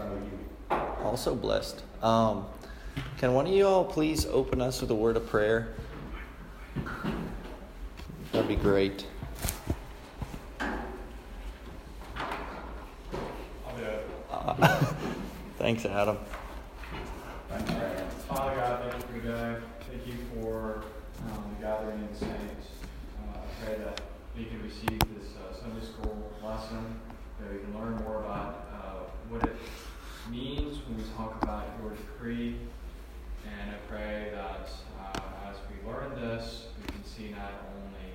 Are you? Also blessed. Um, can one of you all please open us with a word of prayer? That'd be great. I'll do it. Uh, thanks, Adam. Thanks, Brad. Father God, thank you for today. Thank you for um, the gathering of the saints. Uh, I pray that we can receive this uh, Sunday school lesson, that we can learn more about uh, what it means when we talk about your decree. And I pray that uh, as we learn this, we can see not only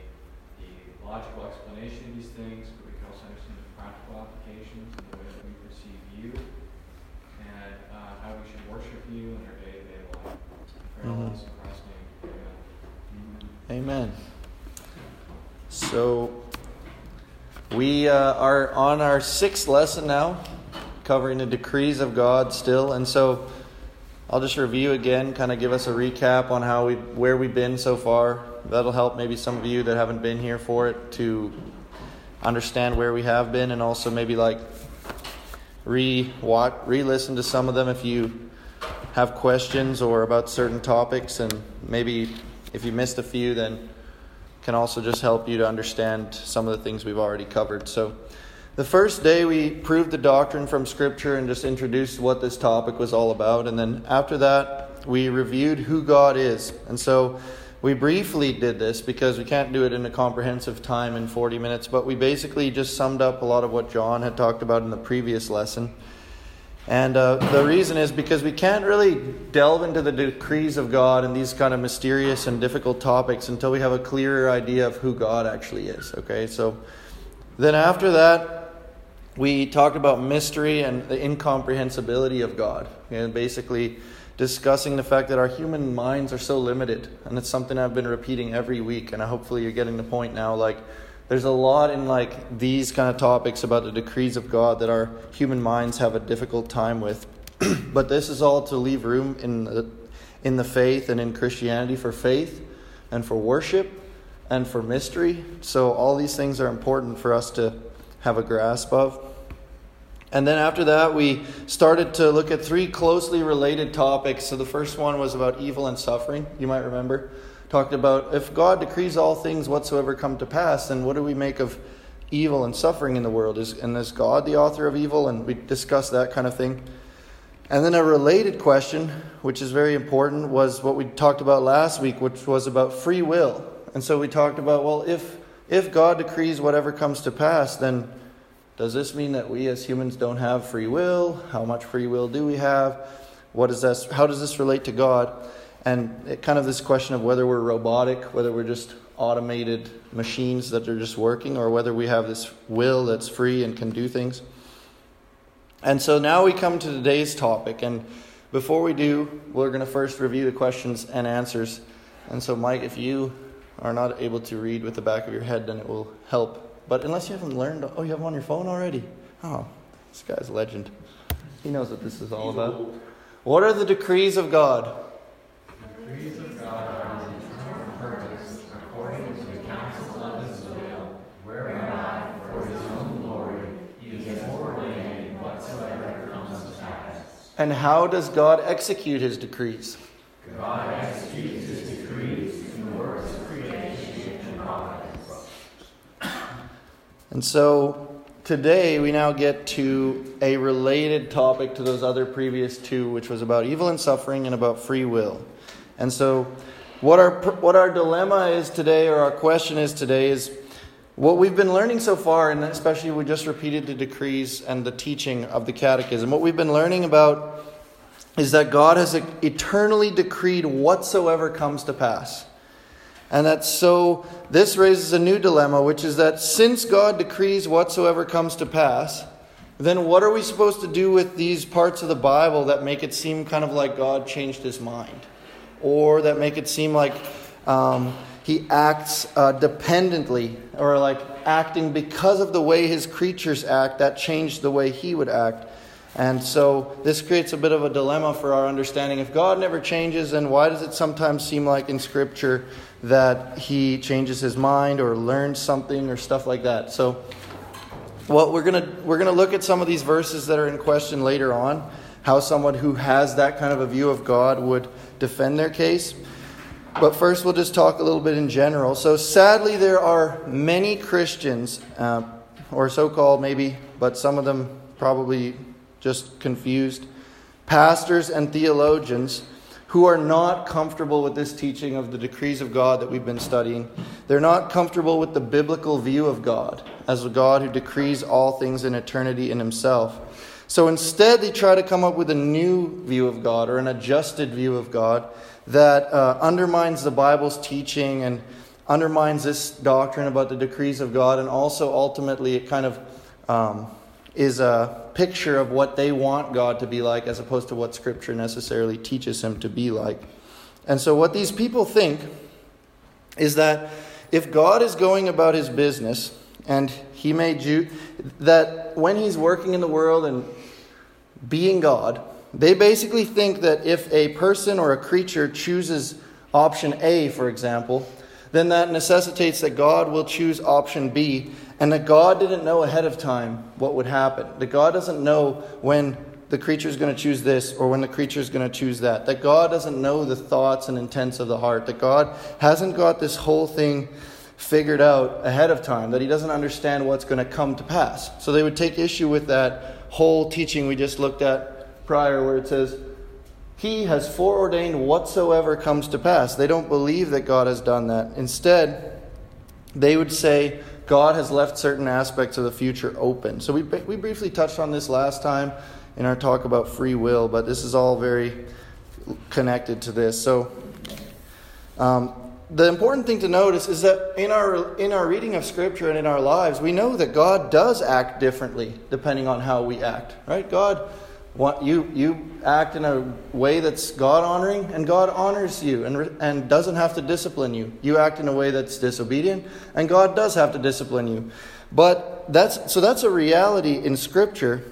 the logical explanation of these things, but we can also understand the practical applications and the way that we perceive you and uh, how we should worship you in our life. Mhm. this in Christ's name. Amen. Amen. So, we uh, are on our sixth lesson now, covering the decrees of God still. And so, I'll just review again, kind of give us a recap on how we where we've been so far. That'll help maybe some of you that haven't been here for it to understand where we have been, and also maybe like re watch, re-listen to some of them if you have questions or about certain topics, and maybe if you missed a few, then can also just help you to understand some of the things we've already covered. So, the first day we proved the doctrine from Scripture and just introduced what this topic was all about, and then after that we reviewed who God is, and so. We briefly did this because we can't do it in a comprehensive time in 40 minutes, but we basically just summed up a lot of what John had talked about in the previous lesson. And uh, the reason is because we can't really delve into the decrees of God and these kind of mysterious and difficult topics until we have a clearer idea of who God actually is. Okay, so then after that, we talked about mystery and the incomprehensibility of God. And basically, discussing the fact that our human minds are so limited. And it's something I've been repeating every week. And hopefully, you're getting the point now. Like, there's a lot in like these kind of topics about the decrees of God that our human minds have a difficult time with. but this is all to leave room in the, in the faith and in Christianity for faith and for worship and for mystery. So all these things are important for us to have a grasp of. And then after that, we started to look at three closely related topics. So the first one was about evil and suffering, you might remember. Talked about if God decrees all things whatsoever come to pass, then what do we make of evil and suffering in the world? Is, and is God the author of evil? And we discussed that kind of thing. And then a related question, which is very important, was what we talked about last week, which was about free will. And so we talked about, well, if, if God decrees whatever comes to pass, then does this mean that we as humans don't have free will? How much free will do we have? What is this, how does this relate to God? And it, kind of this question of whether we're robotic, whether we're just automated machines that are just working, or whether we have this will that's free and can do things. And so now we come to today's topic. And before we do, we're going to first review the questions and answers. And so, Mike, if you are not able to read with the back of your head, then it will help. But unless you haven't learned, oh, you have them on your phone already? Oh, this guy's a legend. He knows what this is all about. What are the decrees of God? The decrees of God are his eternal purpose, according to the counsel of his will, whereby, for his own glory, he has ordained whatsoever comes to pass. And how does God execute his decrees? God executes his decrees in the works of creation and providence. And so today we now get to a related topic to those other previous two, which was about evil and suffering and about free will. And so, what our what our dilemma is today, or our question is today, is what we've been learning so far, and especially we just repeated the decrees and the teaching of the Catechism. What we've been learning about is that God has eternally decreed whatsoever comes to pass. And that so this raises a new dilemma, which is that since God decrees whatsoever comes to pass, then what are we supposed to do with these parts of the Bible that make it seem kind of like God changed his mind? Or that make it seem like um, he acts uh, dependently, or like acting because of the way his creatures act, that changed the way he would act. And so this creates a bit of a dilemma for our understanding. If God never changes, then why does it sometimes seem like in Scripture that he changes his mind or learns something or stuff like that? So Well, we're gonna we're gonna look at some of these verses that are in question later on. How someone who has that kind of a view of God would defend their case. But first, we'll just talk a little bit in general. So, sadly, there are many Christians, uh, or so called maybe, but some of them probably just confused, pastors and theologians who are not comfortable with this teaching of the decrees of God that we've been studying. They're not comfortable with the biblical view of God as a God who decrees all things in eternity in Himself. So instead, they try to come up with a new view of God or an adjusted view of God that uh, undermines the Bible's teaching and undermines this doctrine about the decrees of God, and also ultimately it kind of um, is a picture of what they want God to be like as opposed to what Scripture necessarily teaches Him to be like. And so, what these people think is that if God is going about His business and He made you, that when He's working in the world and being God, they basically think that if a person or a creature chooses option A, for example, then that necessitates that God will choose option B, and that God didn't know ahead of time what would happen. That God doesn't know when the creature is going to choose this or when the creature is going to choose that. That God doesn't know the thoughts and intents of the heart. That God hasn't got this whole thing figured out ahead of time. That He doesn't understand what's going to come to pass. So they would take issue with that whole teaching we just looked at prior, where it says, he has foreordained whatsoever comes to pass. They don't believe that God has done that. Instead, they would say God has left certain aspects of the future open. So we, we briefly touched on this last time in our talk about free will, but this is all very connected to this. So um, the important thing to notice is that in our, in our reading of Scripture and in our lives, we know that God does act differently depending on how we act, right? God you, you act in a way that's God honoring, and God honors you and, and doesn't have to discipline you. You act in a way that's disobedient, and God does have to discipline you. But that's so that's a reality in Scripture.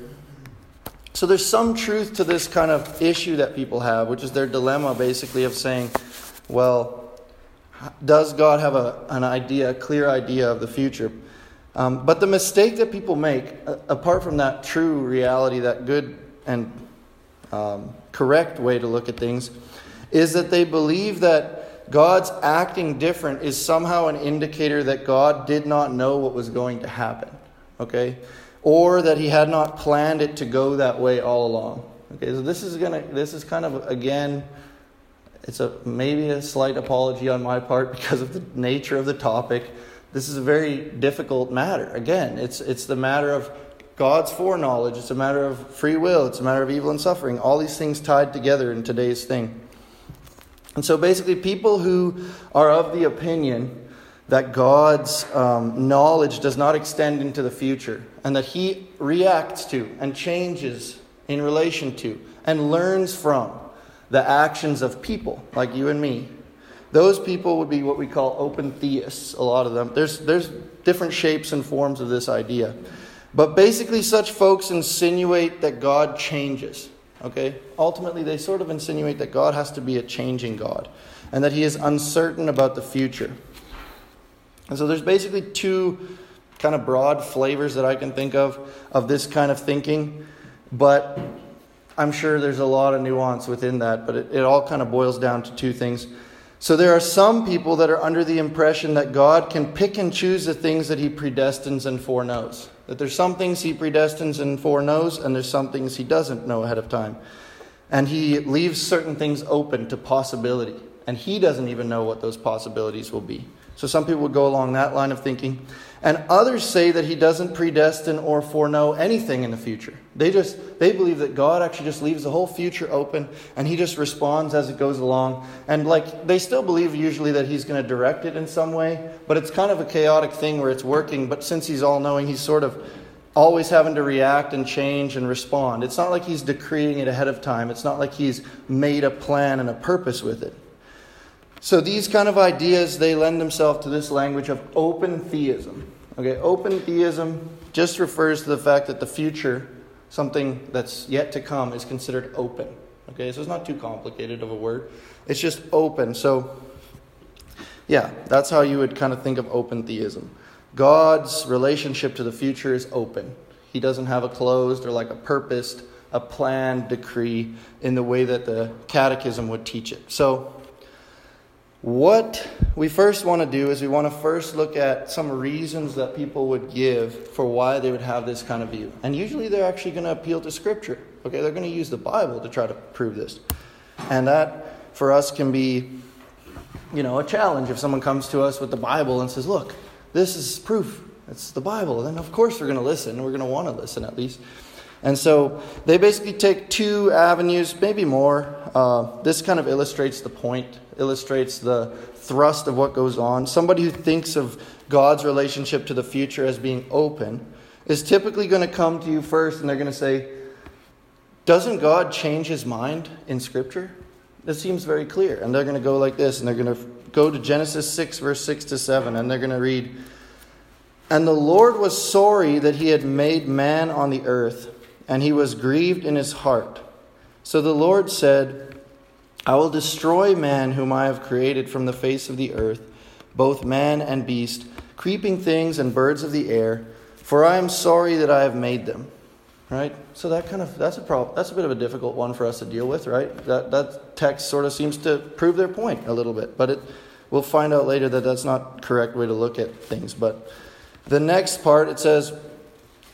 So there's some truth to this kind of issue that people have, which is their dilemma basically of saying, well, does God have a, an idea, a clear idea of the future? Um, but the mistake that people make, apart from that true reality, that good and um, correct way to look at things is that they believe that God's acting different is somehow an indicator that God did not know what was going to happen. Okay? Or that he had not planned it to go that way all along. Okay, so this is gonna this is kind of again it's a maybe a slight apology on my part because of the nature of the topic. This is a very difficult matter. Again, it's it's the matter of God's foreknowledge. It's a matter of free will. It's a matter of evil and suffering. All these things tied together in today's thing. And so basically, people who are of the opinion that God's um, knowledge does not extend into the future and that He reacts to and changes in relation to and learns from the actions of people like you and me. Those people would be what we call open theists, a lot of them. There's, there's different shapes and forms of this idea. But basically, such folks insinuate that God changes. Okay? Ultimately, they sort of insinuate that God has to be a changing God and that he is uncertain about the future. And so there's basically two kind of broad flavors that I can think of of this kind of thinking, but I'm sure there's a lot of nuance within that, but it, it all kind of boils down to two things. So there are some people that are under the impression that God can pick and choose the things that he predestines and foreknows. That there's some things he predestines and foreknows, and there's some things he doesn't know ahead of time. And he leaves certain things open to possibility. And he doesn't even know what those possibilities will be. So some people would go along that line of thinking. And others say that he doesn't predestine or foreknow anything in the future. They just they believe that God actually just leaves the whole future open and he just responds as it goes along. And like they still believe usually that he's going to direct it in some way, but it's kind of a chaotic thing where it's working, but since he's all knowing, he's sort of always having to react and change and respond. It's not like he's decreeing it ahead of time. It's not like he's made a plan and a purpose with it. So these kind of ideas they lend themselves to this language of open theism. Okay, open theism just refers to the fact that the future, something that's yet to come, is considered open. Okay, so it's not too complicated of a word. It's just open. So, yeah, that's how you would kind of think of open theism. God's relationship to the future is open. He doesn't have a closed or like a purposed, a planned decree in the way that the catechism would teach it. So, what we first want to do is we want to first look at some reasons that people would give for why they would have this kind of view. And usually they're actually going to appeal to Scripture. Okay, they're going to use the Bible to try to prove this. And that for us can be, you know, a challenge if someone comes to us with the Bible and says, look, this is proof. It's the Bible. Then, of course, we're going to listen. We're going to want to listen at least. And so they basically take two avenues, maybe more. Uh, this kind of illustrates the point, illustrates the thrust of what goes on. Somebody who thinks of God's relationship to the future as being open is typically going to come to you first and they're going to say, Doesn't God change his mind in Scripture? That seems very clear. And they're going to go like this, and they're going to go to Genesis 6, verse 6 to 7, and they're going to read, And the Lord was sorry that he had made man on the earth and he was grieved in his heart. So the Lord said, I will destroy man whom I have created from the face of the earth, both man and beast, creeping things and birds of the air, for I am sorry that I have made them. Right? So that kind of that's a problem. That's a bit of a difficult one for us to deal with, right? That that text sort of seems to prove their point a little bit, but it we'll find out later that that's not correct way to look at things. But the next part it says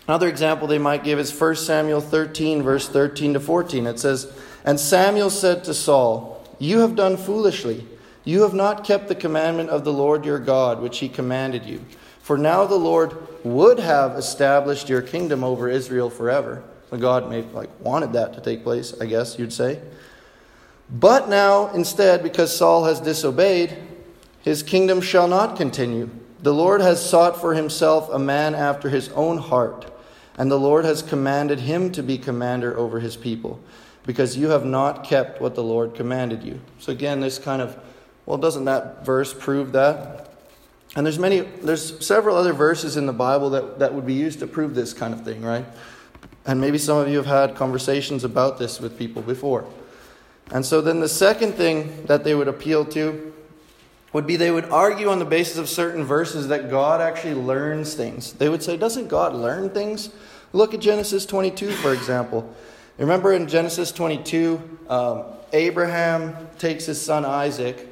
Another example they might give is 1 Samuel 13, verse 13 to 14. It says, And Samuel said to Saul, You have done foolishly. You have not kept the commandment of the Lord your God, which he commanded you. For now the Lord would have established your kingdom over Israel forever. God may like wanted that to take place, I guess you'd say. But now, instead, because Saul has disobeyed, his kingdom shall not continue. The Lord has sought for himself a man after his own heart and the Lord has commanded him to be commander over his people, because you have not kept what the Lord commanded you. So again, this kind of well, doesn't that verse prove that? And there's many there's several other verses in the Bible that, that would be used to prove this kind of thing, right? And maybe some of you have had conversations about this with people before. And so then the second thing that they would appeal to would be they would argue on the basis of certain verses that God actually learns things. They would say, Doesn't God learn things? Look at Genesis 22, for example. Remember in Genesis 22, um, Abraham takes his son Isaac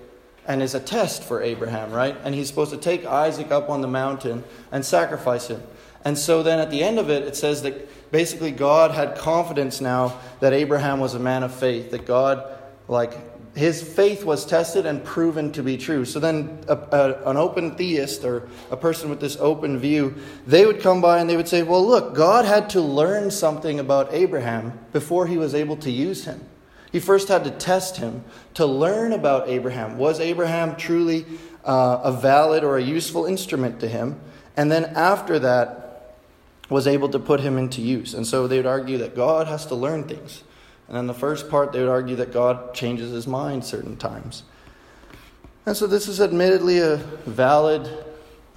and is a test for Abraham, right? And he's supposed to take Isaac up on the mountain and sacrifice him. And so then at the end of it, it says that basically God had confidence now that Abraham was a man of faith, that God, like, his faith was tested and proven to be true. So then, a, a, an open theist or a person with this open view, they would come by and they would say, Well, look, God had to learn something about Abraham before he was able to use him. He first had to test him to learn about Abraham. Was Abraham truly uh, a valid or a useful instrument to him? And then after that, was able to put him into use. And so they would argue that God has to learn things. And in the first part, they would argue that God changes his mind certain times. And so this is admittedly a valid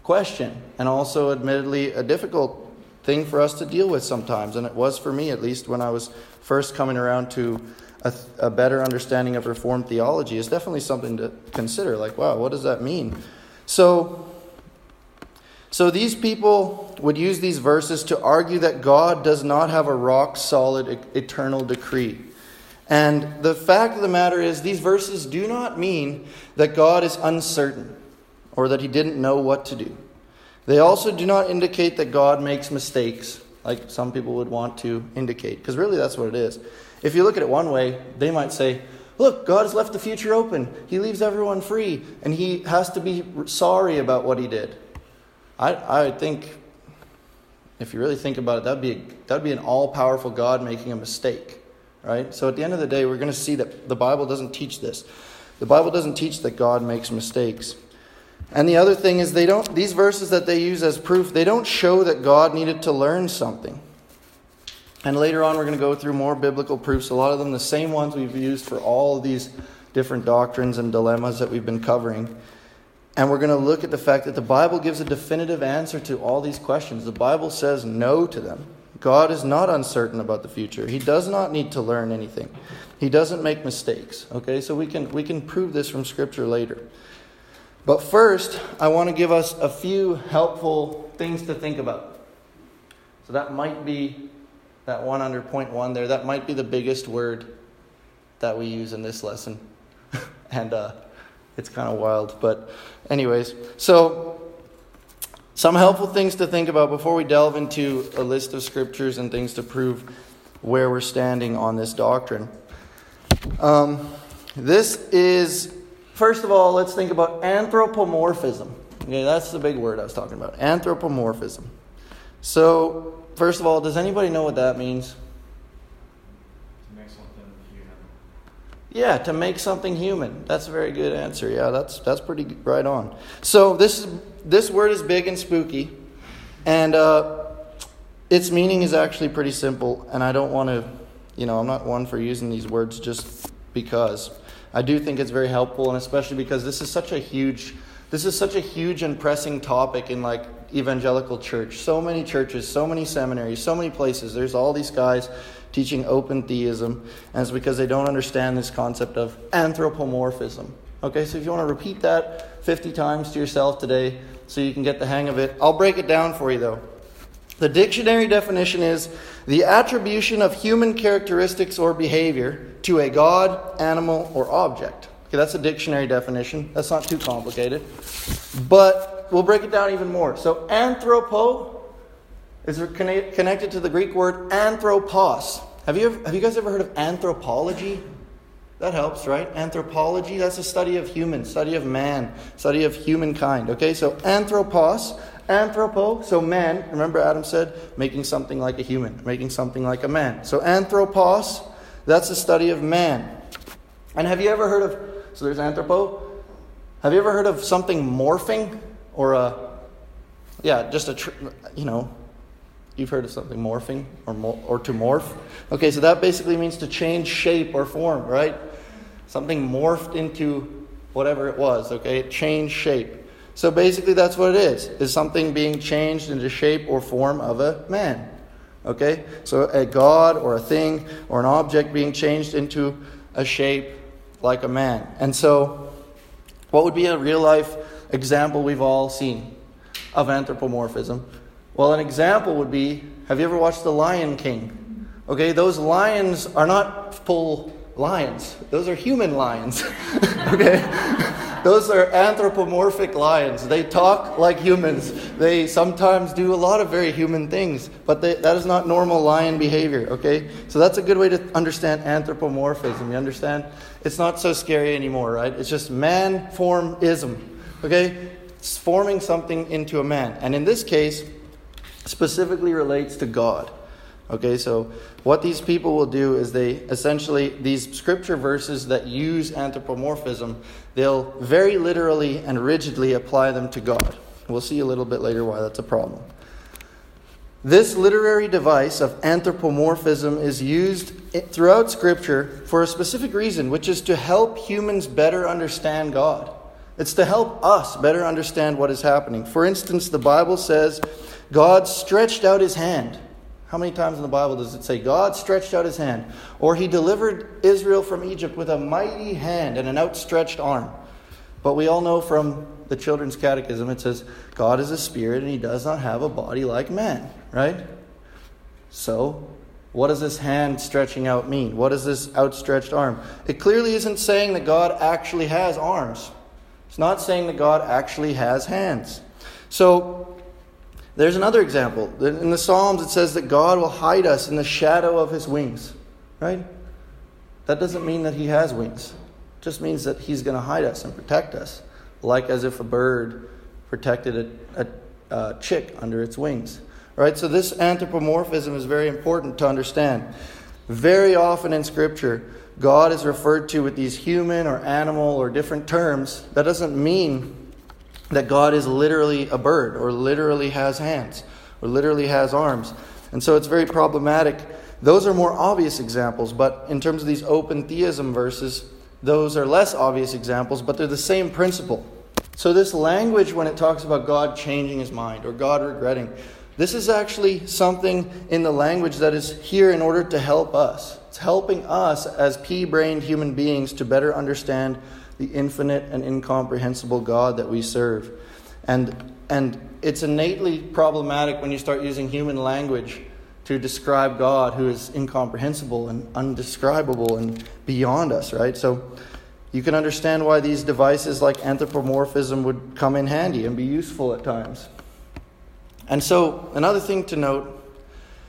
question, and also admittedly a difficult thing for us to deal with sometimes. And it was for me, at least, when I was first coming around to a, a better understanding of Reformed theology. It's definitely something to consider. Like, wow, what does that mean? So, so these people would use these verses to argue that God does not have a rock solid eternal decree. And the fact of the matter is, these verses do not mean that God is uncertain or that he didn't know what to do. They also do not indicate that God makes mistakes, like some people would want to indicate, because really that's what it is. If you look at it one way, they might say, Look, God has left the future open. He leaves everyone free, and he has to be sorry about what he did. I, I think, if you really think about it, that'd be, that'd be an all powerful God making a mistake, right? So at the end of the day, we're going to see that the Bible doesn't teach this. The Bible doesn't teach that God makes mistakes. And the other thing is they don't these verses that they use as proof, they don't show that God needed to learn something. And later on we're going to go through more biblical proofs, a lot of them the same ones we've used for all of these different doctrines and dilemmas that we've been covering. And we're going to look at the fact that the Bible gives a definitive answer to all these questions. The Bible says no to them. God is not uncertain about the future. He does not need to learn anything. He doesn't make mistakes. Okay, so we can we can prove this from Scripture later. But first, I want to give us a few helpful things to think about. So that might be that one under point one there. That might be the biggest word that we use in this lesson. and uh, it's kind of wild. But, anyways, so some helpful things to think about before we delve into a list of scriptures and things to prove where we're standing on this doctrine. Um, this is, first of all, let's think about anthropomorphism. Okay, that's the big word I was talking about. Anthropomorphism. So, first of all, does anybody know what that means? To make something human. Yeah, to make something human. That's a very good answer. Yeah, that's that's pretty right on. So this this word is big and spooky, and uh, its meaning is actually pretty simple. And I don't want to, you know, I'm not one for using these words just because. I do think it's very helpful, and especially because this is such a huge, this is such a huge and pressing topic in like evangelical church. So many churches, so many seminaries, so many places. There's all these guys teaching open theism, and it's because they don't understand this concept of anthropomorphism. Okay, so if you want to repeat that 50 times to yourself today so you can get the hang of it, I'll break it down for you though. The dictionary definition is the attribution of human characteristics or behavior to a god, animal, or object. Okay, that's a dictionary definition. That's not too complicated. But we'll break it down even more. So, anthropo is connected to the Greek word anthropos. Have you, have you guys ever heard of anthropology? That helps, right? Anthropology, that's a study of humans, study of man, study of humankind. Okay, so anthropos, anthropo, so man, remember Adam said, making something like a human, making something like a man. So anthropos, that's the study of man. And have you ever heard of, so there's anthropo. Have you ever heard of something morphing? Or a, yeah, just a, you know, you've heard of something morphing or, or to morph. Okay, so that basically means to change shape or form, right? Something morphed into whatever it was, okay? It changed shape. So basically that's what it is. Is something being changed into shape or form of a man. Okay? So a god or a thing or an object being changed into a shape like a man. And so, what would be a real life example we've all seen of anthropomorphism? Well, an example would be have you ever watched The Lion King? Okay, those lions are not full lions, those are human lions. okay? Those are anthropomorphic lions. They talk like humans. They sometimes do a lot of very human things, but they, that is not normal lion behavior, okay? So that's a good way to understand anthropomorphism. You understand? It's not so scary anymore, right? It's just man formism, okay? It's forming something into a man. And in this case, specifically relates to God. Okay, so what these people will do is they essentially, these scripture verses that use anthropomorphism, they'll very literally and rigidly apply them to God. We'll see a little bit later why that's a problem. This literary device of anthropomorphism is used throughout Scripture for a specific reason, which is to help humans better understand God. It's to help us better understand what is happening. For instance, the Bible says God stretched out his hand how many times in the Bible does it say God stretched out his hand? Or he delivered Israel from Egypt with a mighty hand and an outstretched arm. But we all know from the children's catechism it says God is a spirit and he does not have a body like man, right? So, what does this hand stretching out mean? What does this outstretched arm? It clearly isn't saying that God actually has arms. It's not saying that God actually has hands. So, there's another example. In the Psalms, it says that God will hide us in the shadow of his wings, right? That doesn't mean that he has wings. It just means that he's going to hide us and protect us, like as if a bird protected a, a, a chick under its wings. Right? So this anthropomorphism is very important to understand. Very often in Scripture, God is referred to with these human or animal or different terms. That doesn't mean that God is literally a bird or literally has hands or literally has arms. And so it's very problematic. Those are more obvious examples, but in terms of these open theism verses, those are less obvious examples, but they're the same principle. So, this language, when it talks about God changing his mind or God regretting, this is actually something in the language that is here in order to help us. It's helping us as pea brained human beings to better understand the infinite and incomprehensible God that we serve. And, and it's innately problematic when you start using human language to describe God who is incomprehensible and undescribable and beyond us, right? So you can understand why these devices like anthropomorphism would come in handy and be useful at times. And so, another thing to note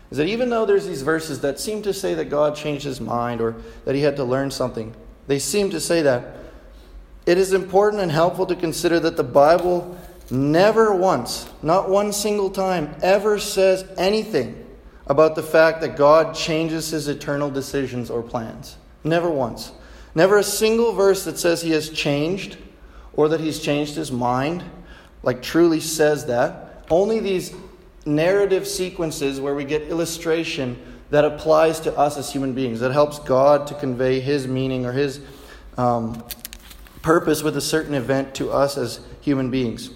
is that even though there's these verses that seem to say that God changed his mind or that he had to learn something, they seem to say that. It is important and helpful to consider that the Bible never once, not one single time, ever says anything about the fact that God changes his eternal decisions or plans. Never once. Never a single verse that says he has changed or that he's changed his mind, like truly says that. Only these narrative sequences where we get illustration that applies to us as human beings, that helps God to convey his meaning or his um, purpose with a certain event to us as human beings.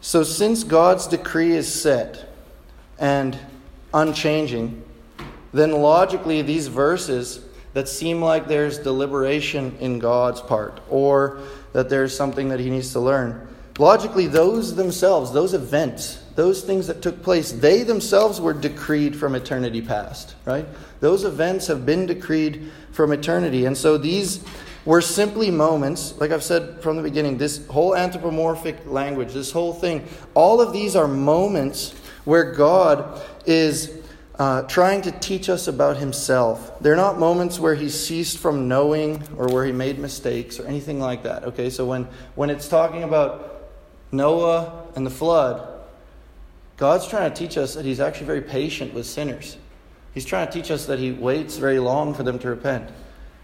So, since God's decree is set and unchanging, then logically these verses that seem like there's deliberation in God's part or that there's something that he needs to learn, logically those themselves, those events, those things that took place, they themselves were decreed from eternity past, right? Those events have been decreed from eternity. And so these were simply moments, like I've said from the beginning, this whole anthropomorphic language, this whole thing, all of these are moments where God is uh, trying to teach us about himself. They're not moments where he ceased from knowing or where he made mistakes or anything like that. Okay, so when, when it's talking about Noah and the flood, God's trying to teach us that he's actually very patient with sinners. He's trying to teach us that he waits very long for them to repent.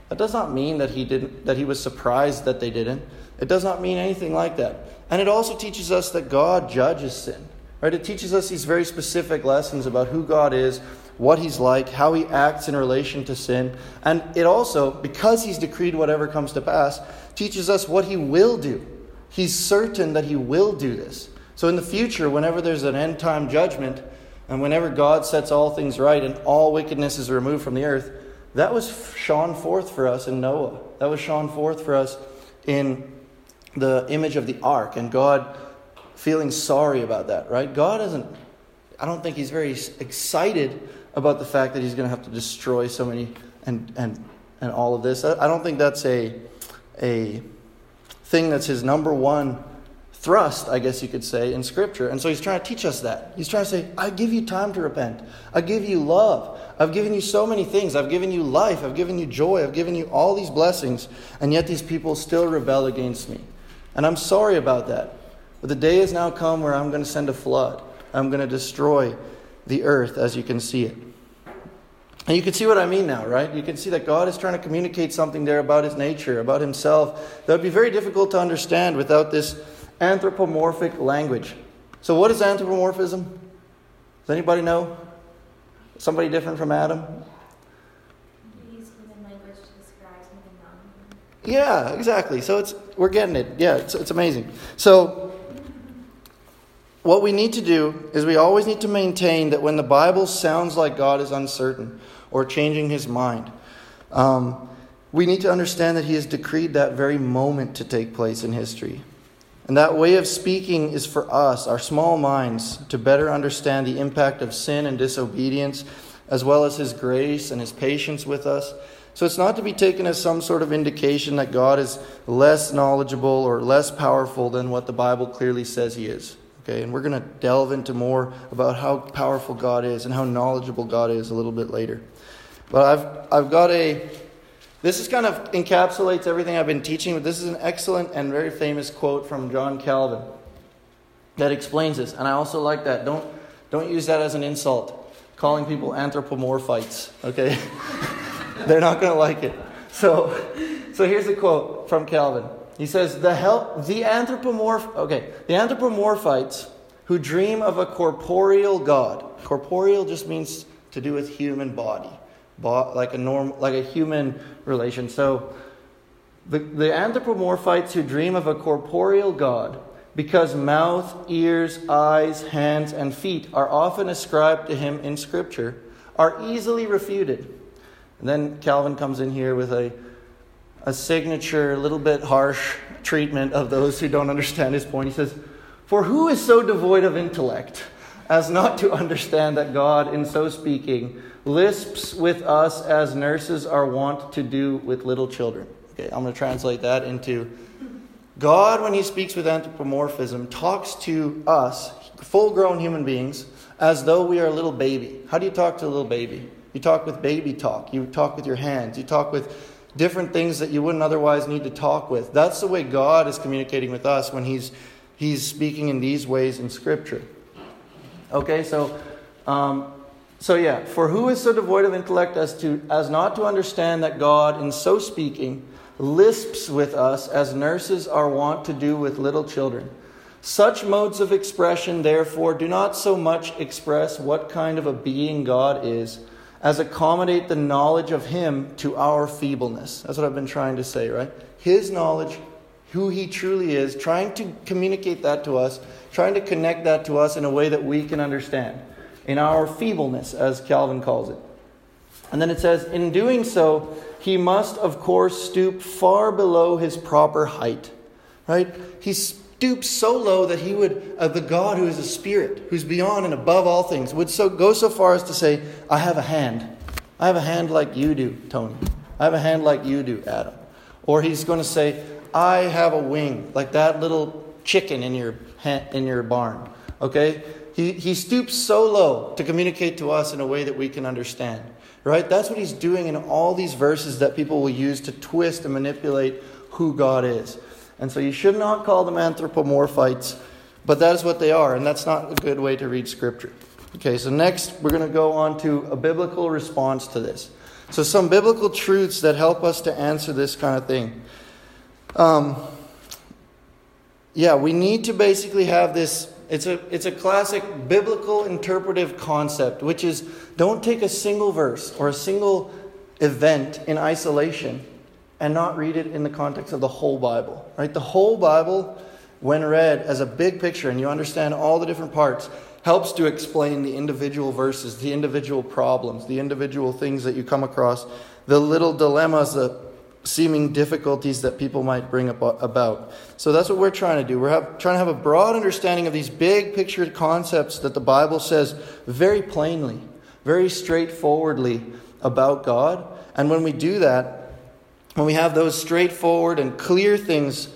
That does not mean that he didn't that he was surprised that they didn't. It does not mean anything like that. And it also teaches us that God judges sin. Right? It teaches us these very specific lessons about who God is, what he's like, how he acts in relation to sin. And it also, because he's decreed whatever comes to pass, teaches us what he will do. He's certain that he will do this. So in the future, whenever there's an end time judgment, and whenever God sets all things right and all wickedness is removed from the earth, that was shone forth for us in Noah. That was shone forth for us in the image of the ark and God feeling sorry about that, right? God isn't, I don't think he's very excited about the fact that he's going to have to destroy so many and, and, and all of this. I don't think that's a, a thing that's his number one thrust, I guess you could say, in Scripture. And so he's trying to teach us that. He's trying to say, I give you time to repent. I give you love. I've given you so many things. I've given you life. I've given you joy. I've given you all these blessings. And yet these people still rebel against me. And I'm sorry about that. But the day has now come where I'm going to send a flood. I'm going to destroy the earth as you can see it. And you can see what I mean now, right? You can see that God is trying to communicate something there about his nature, about himself, that would be very difficult to understand without this anthropomorphic language. So, what is anthropomorphism? Does anybody know? Somebody different from Adam? Yeah, exactly. So it's we're getting it. Yeah, it's, it's amazing. So what we need to do is we always need to maintain that when the Bible sounds like God is uncertain or changing his mind, um, we need to understand that he has decreed that very moment to take place in history. And that way of speaking is for us, our small minds, to better understand the impact of sin and disobedience, as well as His grace and His patience with us. So it's not to be taken as some sort of indication that God is less knowledgeable or less powerful than what the Bible clearly says He is. Okay, and we're going to delve into more about how powerful God is and how knowledgeable God is a little bit later. But I've, I've got a this is kind of encapsulates everything I've been teaching, but this is an excellent and very famous quote from John Calvin that explains this. And I also like that. Don't, don't use that as an insult, calling people anthropomorphites, okay? They're not going to like it. So, so here's a quote from Calvin. He says, the, the anthropomorph, okay, the anthropomorphites who dream of a corporeal God. Corporeal just means to do with human body like a norm, like a human relation. So the, the anthropomorphites who dream of a corporeal God, because mouth, ears, eyes, hands, and feet are often ascribed to him in Scripture, are easily refuted. And then Calvin comes in here with a, a signature, a little bit harsh treatment of those who don't understand his point. He says, For who is so devoid of intellect as not to understand that God, in so speaking, lisps with us as nurses are wont to do with little children? Okay, I'm going to translate that into God, when he speaks with anthropomorphism, talks to us, full grown human beings, as though we are a little baby. How do you talk to a little baby? You talk with baby talk. You talk with your hands. You talk with different things that you wouldn't otherwise need to talk with. That's the way God is communicating with us when He's, he's speaking in these ways in Scripture. Okay, so. Um, so yeah, for who is so devoid of intellect as to as not to understand that God, in so speaking, lisps with us as nurses are wont to do with little children. Such modes of expression, therefore, do not so much express what kind of a being God is as accommodate the knowledge of Him to our feebleness. That's what I've been trying to say, right? His knowledge, who He truly is, trying to communicate that to us, trying to connect that to us in a way that we can understand, in our feebleness, as Calvin calls it. And then it says, in doing so, he must, of course, stoop far below his proper height. Right? He stoops so low that he would, uh, the God who is a spirit, who's beyond and above all things, would so go so far as to say, I have a hand. I have a hand like you do, Tony. I have a hand like you do, Adam. Or he's going to say, I have a wing, like that little chicken in your, in your barn. Okay? He, he stoops so low to communicate to us in a way that we can understand. Right? That's what he's doing in all these verses that people will use to twist and manipulate who God is. And so you should not call them anthropomorphites, but that is what they are, and that's not a good way to read Scripture. Okay, so next we're going to go on to a biblical response to this. So, some biblical truths that help us to answer this kind of thing. Um, yeah, we need to basically have this. It's a, it's a classic biblical interpretive concept, which is don't take a single verse or a single event in isolation and not read it in the context of the whole Bible. Right? The whole Bible, when read as a big picture and you understand all the different parts, helps to explain the individual verses, the individual problems, the individual things that you come across, the little dilemmas, the seeming difficulties that people might bring about. So that's what we're trying to do. We're have, trying to have a broad understanding of these big picture concepts that the Bible says very plainly, very straightforwardly about God. And when we do that, when we have those straightforward and clear things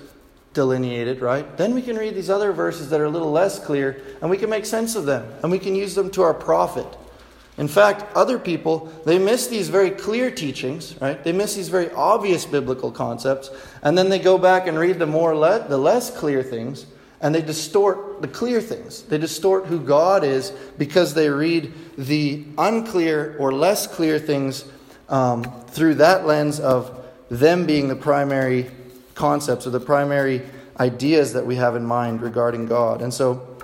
delineated, right? Then we can read these other verses that are a little less clear and we can make sense of them and we can use them to our profit. In fact, other people, they miss these very clear teachings, right? They miss these very obvious biblical concepts and then they go back and read the more le- the less clear things and they distort the clear things. They distort who God is because they read the unclear or less clear things um, through that lens of them being the primary concepts or the primary ideas that we have in mind regarding God. And so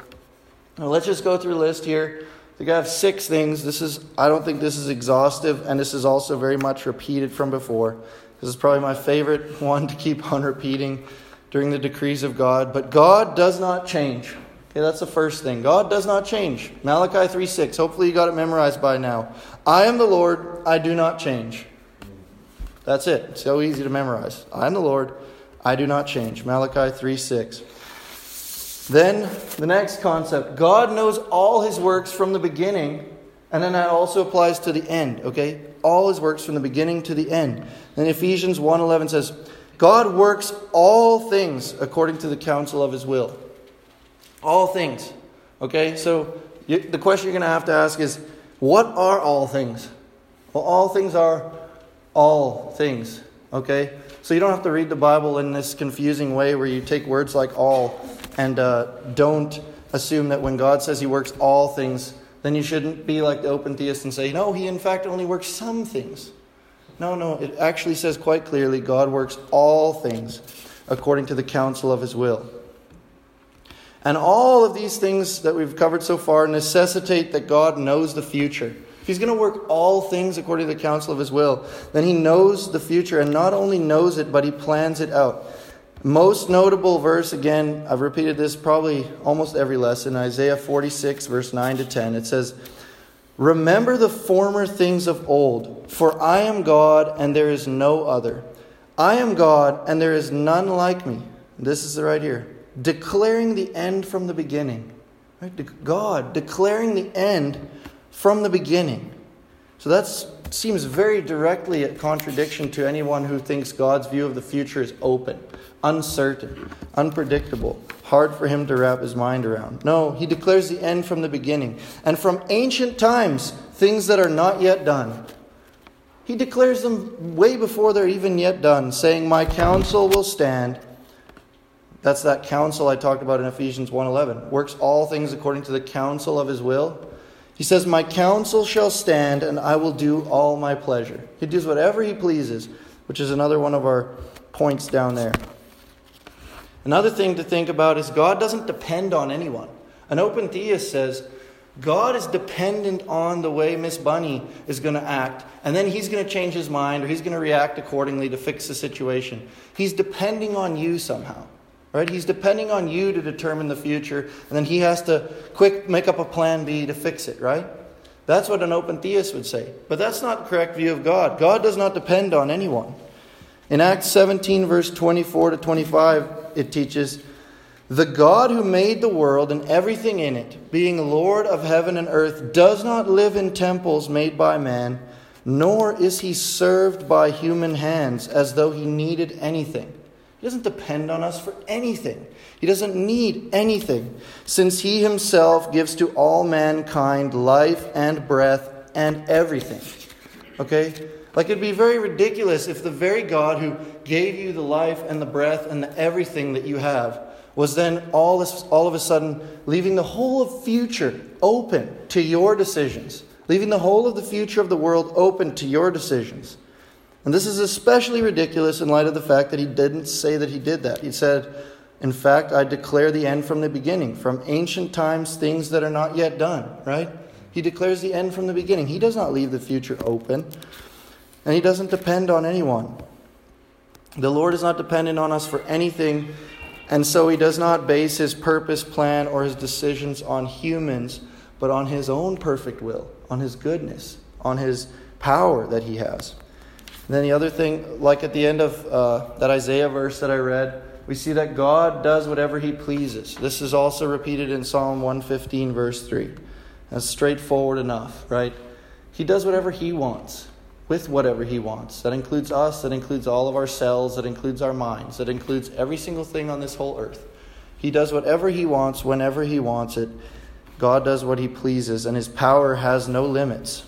well, let's just go through a list here. I have six things. This is I don't think this is exhaustive, and this is also very much repeated from before. This is probably my favorite one to keep on repeating during the decrees of God. But God does not change. Okay, that's the first thing. God does not change. Malachi 3 6. Hopefully you got it memorized by now. I am the Lord, I do not change. That's it. So easy to memorize. I am the Lord, I do not change. Malachi 3 6. Then the next concept God knows all his works from the beginning, and then that also applies to the end, okay? All his works from the beginning to the end. Then Ephesians 1 11 says, God works all things according to the counsel of his will. All things. Okay, so you, the question you're going to have to ask is what are all things? Well, all things are all things. Okay? So you don't have to read the Bible in this confusing way where you take words like all and uh, don't assume that when God says he works all things, then you shouldn't be like the open theist and say, no, he in fact only works some things. No, no, it actually says quite clearly God works all things according to the counsel of his will. And all of these things that we've covered so far necessitate that God knows the future. If he's going to work all things according to the counsel of his will, then he knows the future and not only knows it, but he plans it out. Most notable verse, again, I've repeated this probably almost every lesson, Isaiah 46, verse 9 to 10. It says, Remember the former things of old, for I am God and there is no other. I am God, and there is none like me. This is right here. Declaring the end from the beginning. God declaring the end from the beginning. So that seems very directly a contradiction to anyone who thinks God's view of the future is open, uncertain, unpredictable, hard for him to wrap his mind around. No, he declares the end from the beginning. And from ancient times, things that are not yet done. He declares them way before they're even yet done, saying, My counsel will stand. That's that counsel I talked about in Ephesians 1:11. Works all things according to the counsel of his will. He says, My counsel shall stand, and I will do all my pleasure. He does whatever he pleases, which is another one of our points down there. Another thing to think about is God doesn't depend on anyone. An open theist says, God is dependent on the way Miss Bunny is going to act, and then he's going to change his mind or he's going to react accordingly to fix the situation. He's depending on you somehow. Right? He's depending on you to determine the future, and then he has to quick make up a plan B to fix it, right? That's what an open theist would say. But that's not the correct view of God. God does not depend on anyone. In Acts 17, verse 24 to 25, it teaches The God who made the world and everything in it, being Lord of heaven and earth, does not live in temples made by man, nor is he served by human hands as though he needed anything. He doesn't depend on us for anything. He doesn't need anything, since He Himself gives to all mankind life and breath and everything. Okay? Like it'd be very ridiculous if the very God who gave you the life and the breath and the everything that you have was then all, this, all of a sudden leaving the whole of future open to your decisions, leaving the whole of the future of the world open to your decisions. And this is especially ridiculous in light of the fact that he didn't say that he did that. He said, In fact, I declare the end from the beginning, from ancient times, things that are not yet done, right? He declares the end from the beginning. He does not leave the future open, and he doesn't depend on anyone. The Lord is not dependent on us for anything, and so he does not base his purpose, plan, or his decisions on humans, but on his own perfect will, on his goodness, on his power that he has. And then the other thing, like at the end of uh, that Isaiah verse that I read, we see that God does whatever he pleases. This is also repeated in Psalm 115, verse 3. That's straightforward enough, right? He does whatever he wants with whatever he wants. That includes us, that includes all of our cells, that includes our minds, that includes every single thing on this whole earth. He does whatever he wants whenever he wants it. God does what he pleases, and his power has no limits.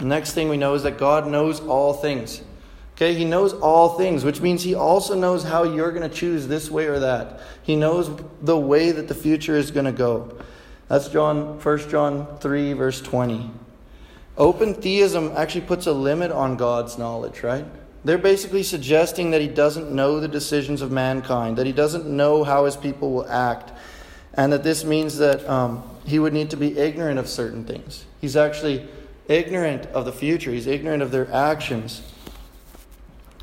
The next thing we know is that God knows all things. Okay, he knows all things, which means he also knows how you're going to choose this way or that. He knows the way that the future is going to go. That's John 1 John 3 verse 20. Open theism actually puts a limit on God's knowledge, right? They're basically suggesting that he doesn't know the decisions of mankind, that he doesn't know how his people will act, and that this means that um, he would need to be ignorant of certain things. He's actually ignorant of the future, he's ignorant of their actions.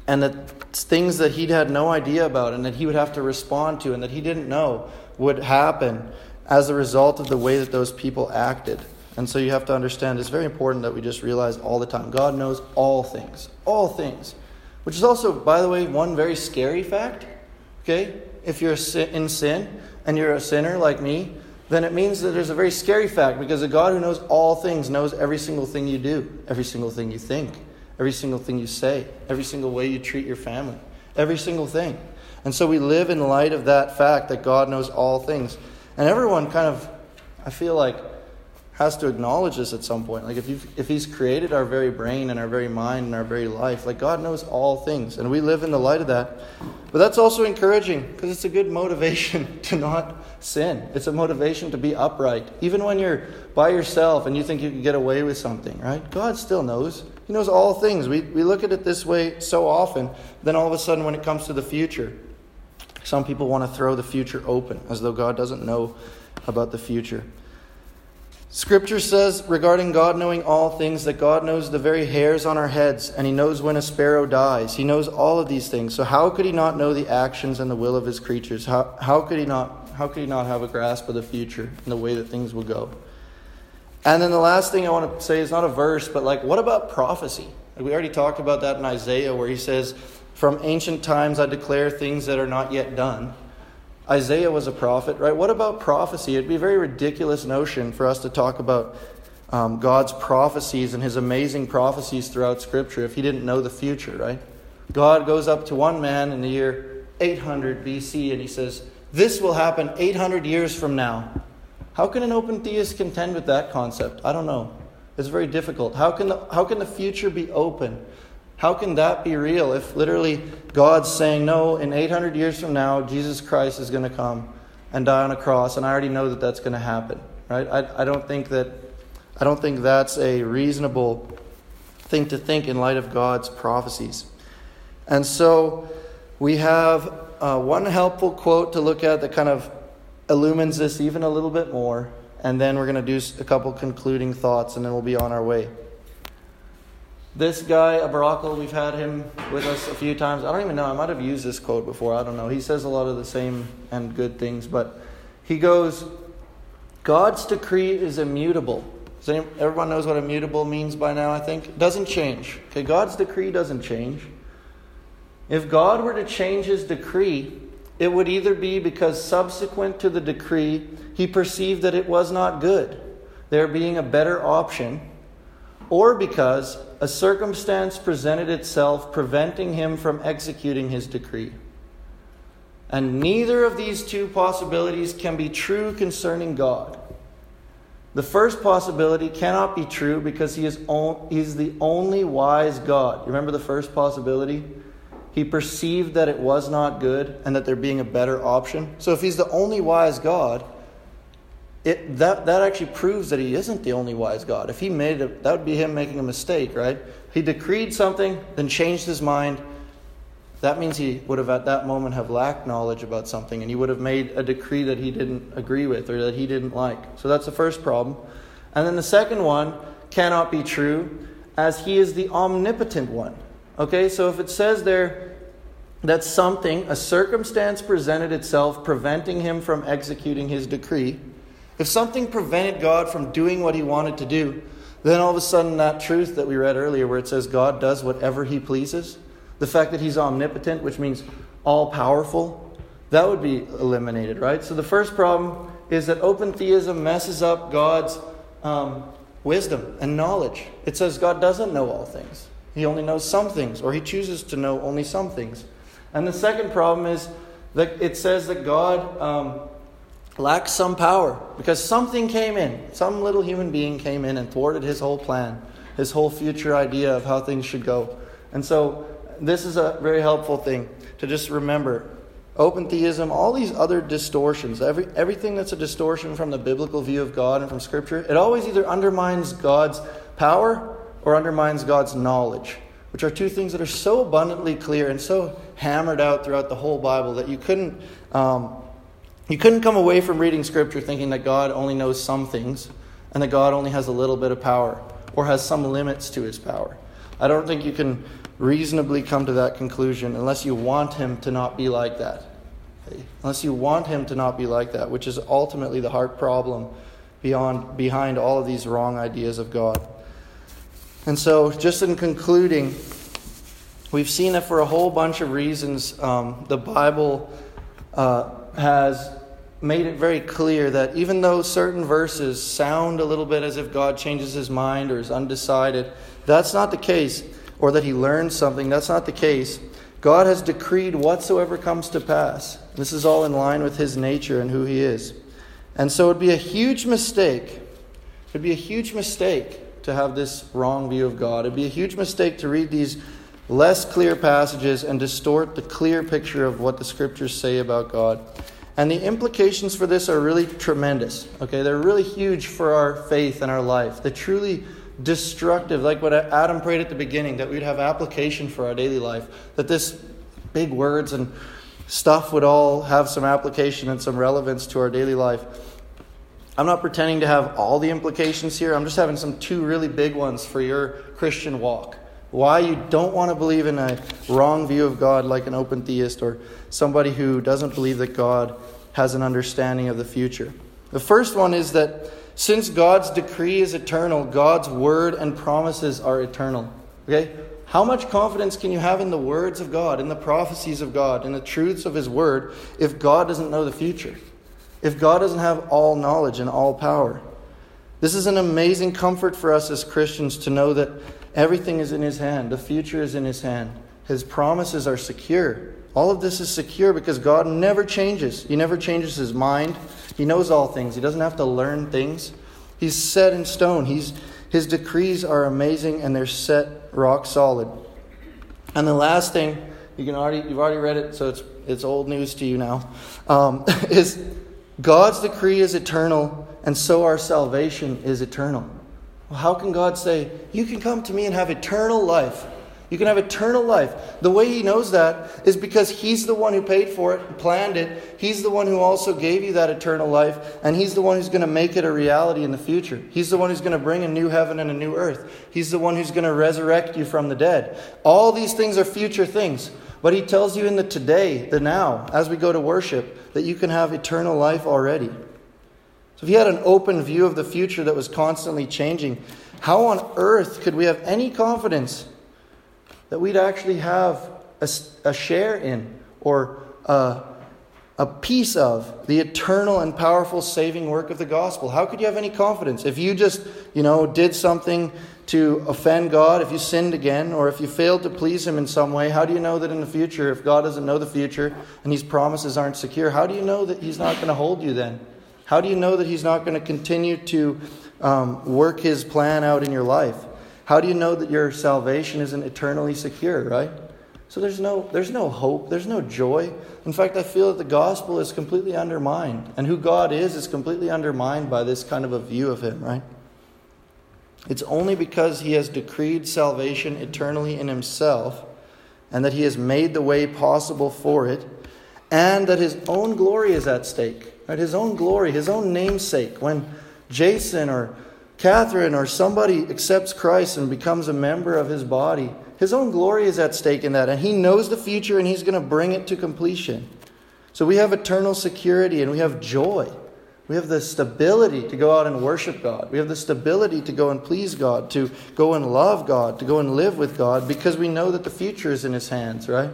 And that things that he'd had no idea about and that he would have to respond to and that he didn't know would happen as a result of the way that those people acted. And so you have to understand it's very important that we just realize all the time God knows all things. All things. Which is also, by the way, one very scary fact. Okay? If you're in sin and you're a sinner like me, then it means that there's a very scary fact because a God who knows all things knows every single thing you do, every single thing you think, every single thing you say, every single way you treat your family, every single thing. And so we live in light of that fact that God knows all things. And everyone kind of, I feel like, has to acknowledge this at some point. Like if you if He's created our very brain and our very mind and our very life, like God knows all things, and we live in the light of that. But that's also encouraging because it's a good motivation to not sin. It's a motivation to be upright, even when you're by yourself and you think you can get away with something. Right? God still knows. He knows all things. We we look at it this way so often. Then all of a sudden, when it comes to the future, some people want to throw the future open as though God doesn't know about the future. Scripture says regarding God knowing all things that God knows the very hairs on our heads and He knows when a sparrow dies. He knows all of these things. So how could He not know the actions and the will of His creatures? How, how, could, he not, how could He not have a grasp of the future and the way that things will go? And then the last thing I want to say is not a verse, but like, what about prophecy? We already talked about that in Isaiah, where he says, From ancient times I declare things that are not yet done. Isaiah was a prophet, right? What about prophecy? It'd be a very ridiculous notion for us to talk about um, God's prophecies and his amazing prophecies throughout Scripture if he didn't know the future, right? God goes up to one man in the year 800 BC and he says, This will happen 800 years from now. How can an open theist contend with that concept? I don't know. It's very difficult. How can the, how can the future be open? How can that be real if literally God's saying, no, in 800 years from now, Jesus Christ is going to come and die on a cross, and I already know that that's going to happen, right? I, I, don't think that, I don't think that's a reasonable thing to think in light of God's prophecies. And so we have uh, one helpful quote to look at that kind of illumines this even a little bit more, and then we're going to do a couple concluding thoughts, and then we'll be on our way. This guy, à Brakel, we've had him with us a few times. I don't even know. I might have used this quote before. I don't know. He says a lot of the same and good things, but he goes, God's decree is immutable. Does everyone knows what immutable means by now, I think? It doesn't change. Okay, God's decree doesn't change. If God were to change his decree, it would either be because subsequent to the decree, he perceived that it was not good, there being a better option, or because a circumstance presented itself preventing him from executing his decree. And neither of these two possibilities can be true concerning God. The first possibility cannot be true because he is, on, he is the only wise God. Remember the first possibility? He perceived that it was not good and that there being a better option. So if he's the only wise God, it, that, that actually proves that he isn't the only wise God. If he made it, that would be him making a mistake, right? He decreed something, then changed his mind. That means he would have at that moment have lacked knowledge about something, and he would have made a decree that he didn't agree with or that he didn't like. So that's the first problem. And then the second one cannot be true, as he is the omnipotent one. Okay, so if it says there that something, a circumstance presented itself preventing him from executing his decree, if something prevented God from doing what he wanted to do, then all of a sudden that truth that we read earlier, where it says God does whatever he pleases, the fact that he's omnipotent, which means all powerful, that would be eliminated, right? So the first problem is that open theism messes up God's um, wisdom and knowledge. It says God doesn't know all things, he only knows some things, or he chooses to know only some things. And the second problem is that it says that God. Um, lacks some power because something came in. Some little human being came in and thwarted his whole plan, his whole future idea of how things should go. And so, this is a very helpful thing to just remember. Open theism, all these other distortions, every, everything that's a distortion from the biblical view of God and from Scripture, it always either undermines God's power or undermines God's knowledge, which are two things that are so abundantly clear and so hammered out throughout the whole Bible that you couldn't. Um, you couldn't come away from reading Scripture thinking that God only knows some things and that God only has a little bit of power or has some limits to his power. I don't think you can reasonably come to that conclusion unless you want him to not be like that. Unless you want him to not be like that, which is ultimately the heart problem beyond, behind all of these wrong ideas of God. And so, just in concluding, we've seen that for a whole bunch of reasons, um, the Bible uh, has made it very clear that even though certain verses sound a little bit as if God changes his mind or is undecided, that's not the case, or that he learns something, that's not the case. God has decreed whatsoever comes to pass. This is all in line with his nature and who he is. And so it'd be a huge mistake. It'd be a huge mistake to have this wrong view of God. It'd be a huge mistake to read these less clear passages and distort the clear picture of what the scriptures say about God. And the implications for this are really tremendous. Okay, they're really huge for our faith and our life. They're truly destructive, like what Adam prayed at the beginning, that we'd have application for our daily life, that this big words and stuff would all have some application and some relevance to our daily life. I'm not pretending to have all the implications here. I'm just having some two really big ones for your Christian walk. Why you don't want to believe in a wrong view of God like an open theist or somebody who doesn't believe that God has an understanding of the future. The first one is that since God's decree is eternal, God's word and promises are eternal. Okay? How much confidence can you have in the words of God, in the prophecies of God, in the truths of His Word, if God doesn't know the future? If God doesn't have all knowledge and all power? This is an amazing comfort for us as Christians to know that everything is in His hand, the future is in His hand, His promises are secure. All of this is secure because God never changes. He never changes His mind. He knows all things, He doesn't have to learn things. He's set in stone. He's, his decrees are amazing and they're set rock solid. And the last thing, you can already, you've already read it, so it's, it's old news to you now, um, is God's decree is eternal, and so our salvation is eternal. Well, how can God say, You can come to me and have eternal life? You can have eternal life. The way He knows that is because He's the one who paid for it, planned it. He's the one who also gave you that eternal life, and He's the one who's going to make it a reality in the future. He's the one who's going to bring a new heaven and a new earth. He's the one who's going to resurrect you from the dead. All these things are future things. But He tells you in the today, the now, as we go to worship, that you can have eternal life already. So if you had an open view of the future that was constantly changing, how on earth could we have any confidence? that we'd actually have a, a share in or a, a piece of the eternal and powerful saving work of the gospel. How could you have any confidence? If you just, you know, did something to offend God, if you sinned again, or if you failed to please Him in some way, how do you know that in the future, if God doesn't know the future and His promises aren't secure, how do you know that He's not going to hold you then? How do you know that He's not going to continue to um, work His plan out in your life? How do you know that your salvation isn't eternally secure, right? So there's no, there's no hope, there's no joy. In fact, I feel that the gospel is completely undermined, and who God is is completely undermined by this kind of a view of Him, right? It's only because He has decreed salvation eternally in Himself, and that He has made the way possible for it, and that His own glory is at stake, right? His own glory, His own namesake. When Jason or Catherine or somebody accepts Christ and becomes a member of his body, his own glory is at stake in that. And he knows the future and he's going to bring it to completion. So we have eternal security and we have joy. We have the stability to go out and worship God. We have the stability to go and please God, to go and love God, to go and live with God because we know that the future is in his hands, right?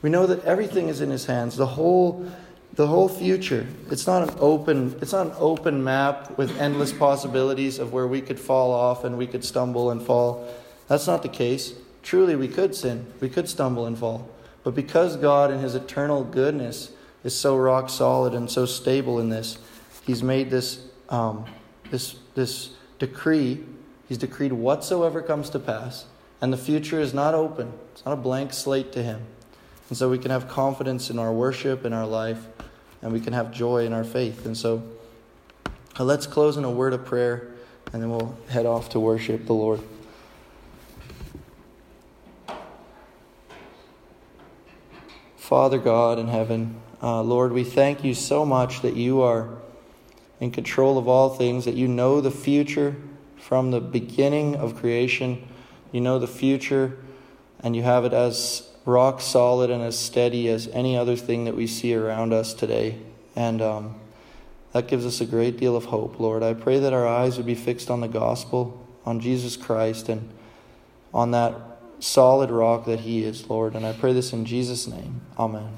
We know that everything is in his hands. The whole the whole future. It's not an open it's not an open map with endless possibilities of where we could fall off and we could stumble and fall. That's not the case. Truly we could sin. We could stumble and fall. But because God in his eternal goodness is so rock solid and so stable in this, he's made this um, this this decree. He's decreed whatsoever comes to pass. And the future is not open. It's not a blank slate to him. And so we can have confidence in our worship, in our life, and we can have joy in our faith. And so uh, let's close in a word of prayer, and then we'll head off to worship the Lord. Father God in heaven, uh, Lord, we thank you so much that you are in control of all things, that you know the future from the beginning of creation. You know the future, and you have it as rock solid and as steady as any other thing that we see around us today. And um, that gives us a great deal of hope, Lord. I pray that our eyes would be fixed on the gospel, on Jesus Christ, and on that solid rock that He is, Lord. And I pray this in Jesus' name. Amen.